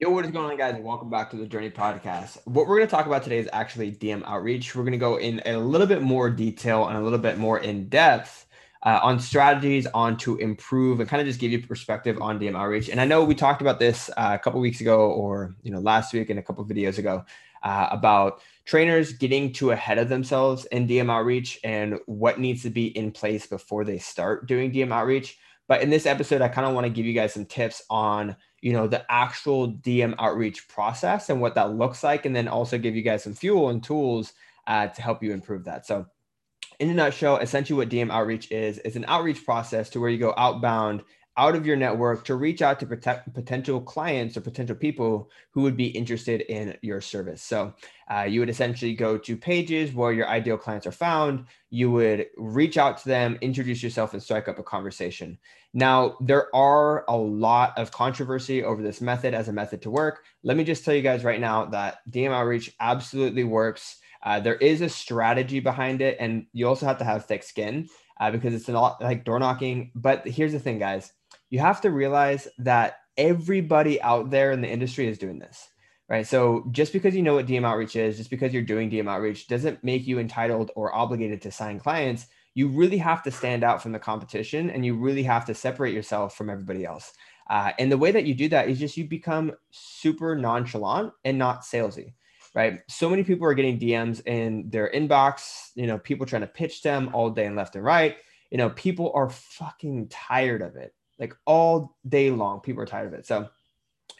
Yo, what is going on, guys? Welcome back to the Journey Podcast. What we're going to talk about today is actually DM outreach. We're going to go in a little bit more detail and a little bit more in depth uh, on strategies on to improve and kind of just give you perspective on DM outreach. And I know we talked about this uh, a couple weeks ago, or you know, last week and a couple videos ago uh, about trainers getting too ahead of themselves in DM outreach and what needs to be in place before they start doing DM outreach. But in this episode, I kind of want to give you guys some tips on you know the actual dm outreach process and what that looks like and then also give you guys some fuel and tools uh, to help you improve that. So in a nutshell essentially what dm outreach is is an outreach process to where you go outbound out of your network to reach out to protect potential clients or potential people who would be interested in your service. So uh, you would essentially go to pages where your ideal clients are found. You would reach out to them, introduce yourself, and strike up a conversation. Now, there are a lot of controversy over this method as a method to work. Let me just tell you guys right now that DM outreach absolutely works. Uh, there is a strategy behind it, and you also have to have thick skin uh, because it's a lot like door knocking. But here's the thing, guys you have to realize that everybody out there in the industry is doing this, right? So just because you know what DM outreach is, just because you're doing DM outreach doesn't make you entitled or obligated to sign clients. You really have to stand out from the competition and you really have to separate yourself from everybody else. Uh, and the way that you do that is just you become super nonchalant and not salesy right? So many people are getting DMs in their inbox, you know, people trying to pitch them all day and left and right. You know, people are fucking tired of it like all day long. People are tired of it. So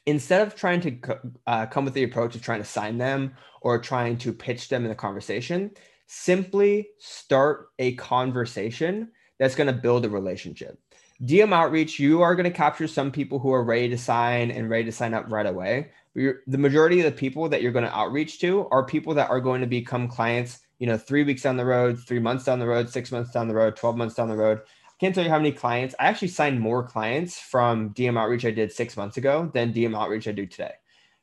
instead of trying to uh, come with the approach of trying to sign them or trying to pitch them in the conversation, simply start a conversation that's going to build a relationship. DM outreach, you are going to capture some people who are ready to sign and ready to sign up right away. The majority of the people that you're going to outreach to are people that are going to become clients, you know, three weeks down the road, three months down the road, six months down the road, 12 months down the road can't tell you how many clients. I actually signed more clients from DM outreach I did six months ago than DM outreach I do today.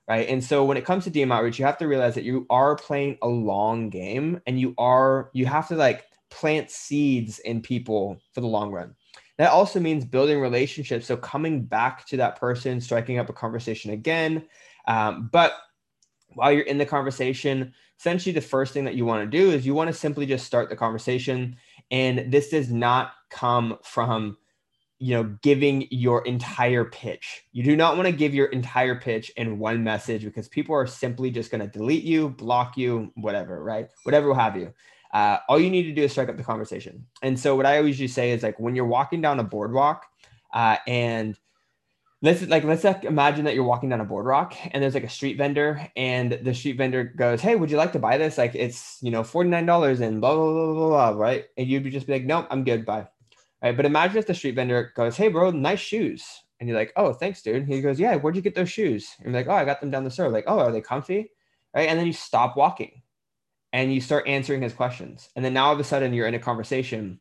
Right. And so when it comes to DM outreach, you have to realize that you are playing a long game and you are, you have to like plant seeds in people for the long run. That also means building relationships. So coming back to that person, striking up a conversation again. Um, but while you're in the conversation, essentially the first thing that you want to do is you want to simply just start the conversation. And this does not come from you know giving your entire pitch. You do not want to give your entire pitch in one message because people are simply just going to delete you block you whatever right? Whatever will have you. Uh, all you need to do is strike up the conversation. And so what i always just say is like when you're walking down a boardwalk uh, and let's like let's like imagine that you're walking down a boardwalk and there's like a street vendor and the street vendor goes hey would you like to buy this? Like it's you know $49 and blah blah blah blah, blah right? And you'd be just be like nope i'm good bye right but imagine if the street vendor goes hey bro nice shoes and you're like oh thanks dude he goes yeah where'd you get those shoes and you're like oh i got them down the store like oh are they comfy right and then you stop walking and you start answering his questions and then now all of a sudden you're in a conversation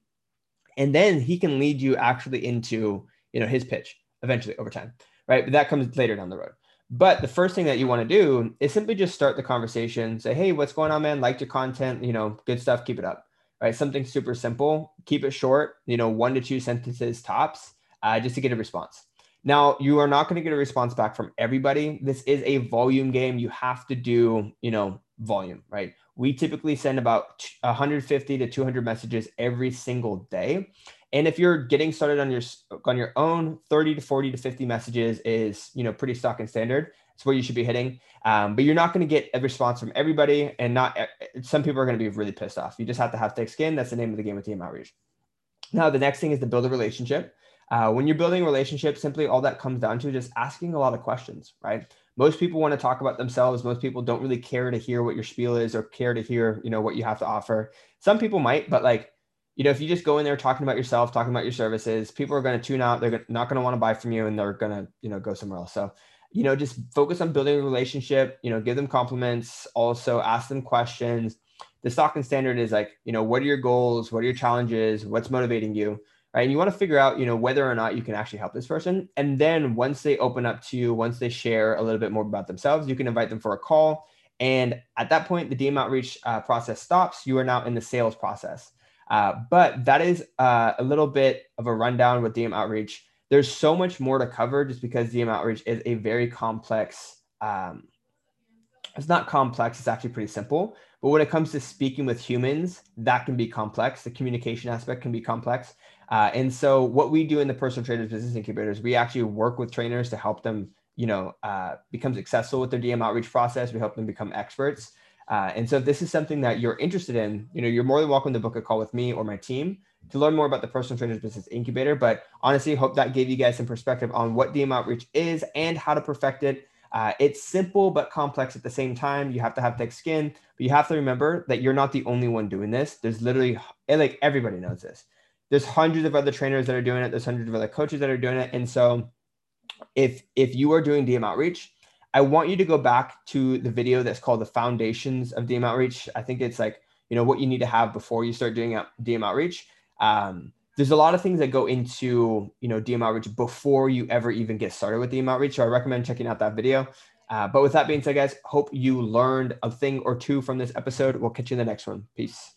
and then he can lead you actually into you know his pitch eventually over time, right? But that comes later down the road. But the first thing that you want to do is simply just start the conversation. Say, hey, what's going on, man? Liked your content, you know, good stuff. Keep it up, right? Something super simple. Keep it short. You know, one to two sentences tops, uh, just to get a response. Now, you are not going to get a response back from everybody. This is a volume game. You have to do, you know, volume, right? We typically send about 150 to 200 messages every single day. And if you're getting started on your on your own, 30 to 40 to 50 messages is you know pretty stock and standard. It's where you should be hitting. Um, but you're not going to get a response from everybody, and not some people are going to be really pissed off. You just have to have thick skin. That's the name of the game with DM outreach. Now the next thing is to build a relationship. Uh, when you're building a relationship, simply all that comes down to just asking a lot of questions, right? Most people want to talk about themselves. Most people don't really care to hear what your spiel is or care to hear, you know, what you have to offer. Some people might, but like you know, if you just go in there talking about yourself, talking about your services, people are going to tune out. They're not going to want to buy from you and they're going to, you know, go somewhere else. So, you know, just focus on building a relationship, you know, give them compliments, also ask them questions. The stock and standard is like, you know, what are your goals? What are your challenges? What's motivating you? Right. And you want to figure out, you know, whether or not you can actually help this person. And then once they open up to you, once they share a little bit more about themselves, you can invite them for a call. And at that point, the DM outreach uh, process stops. You are now in the sales process. Uh, but that is uh, a little bit of a rundown with DM outreach. There's so much more to cover just because DM outreach is a very complex um, it's not complex. It's actually pretty simple. But when it comes to speaking with humans, that can be complex. The communication aspect can be complex. Uh, and so, what we do in the personal trainers business incubators, we actually work with trainers to help them, you know, uh, become successful with their DM outreach process. We help them become experts. Uh, and so, if this is something that you're interested in, you know, you're more than welcome to book a call with me or my team to learn more about the personal trainers business incubator. But honestly, hope that gave you guys some perspective on what DM outreach is and how to perfect it. Uh, it's simple but complex at the same time. You have to have thick skin, but you have to remember that you're not the only one doing this. There's literally like everybody knows this. There's hundreds of other trainers that are doing it. There's hundreds of other coaches that are doing it. And so, if if you are doing DM outreach, I want you to go back to the video that's called the foundations of DM outreach. I think it's like you know what you need to have before you start doing DM outreach. Um, there's a lot of things that go into you know DM outreach before you ever even get started with DM outreach. So I recommend checking out that video. Uh, but with that being said, guys, hope you learned a thing or two from this episode. We'll catch you in the next one. Peace.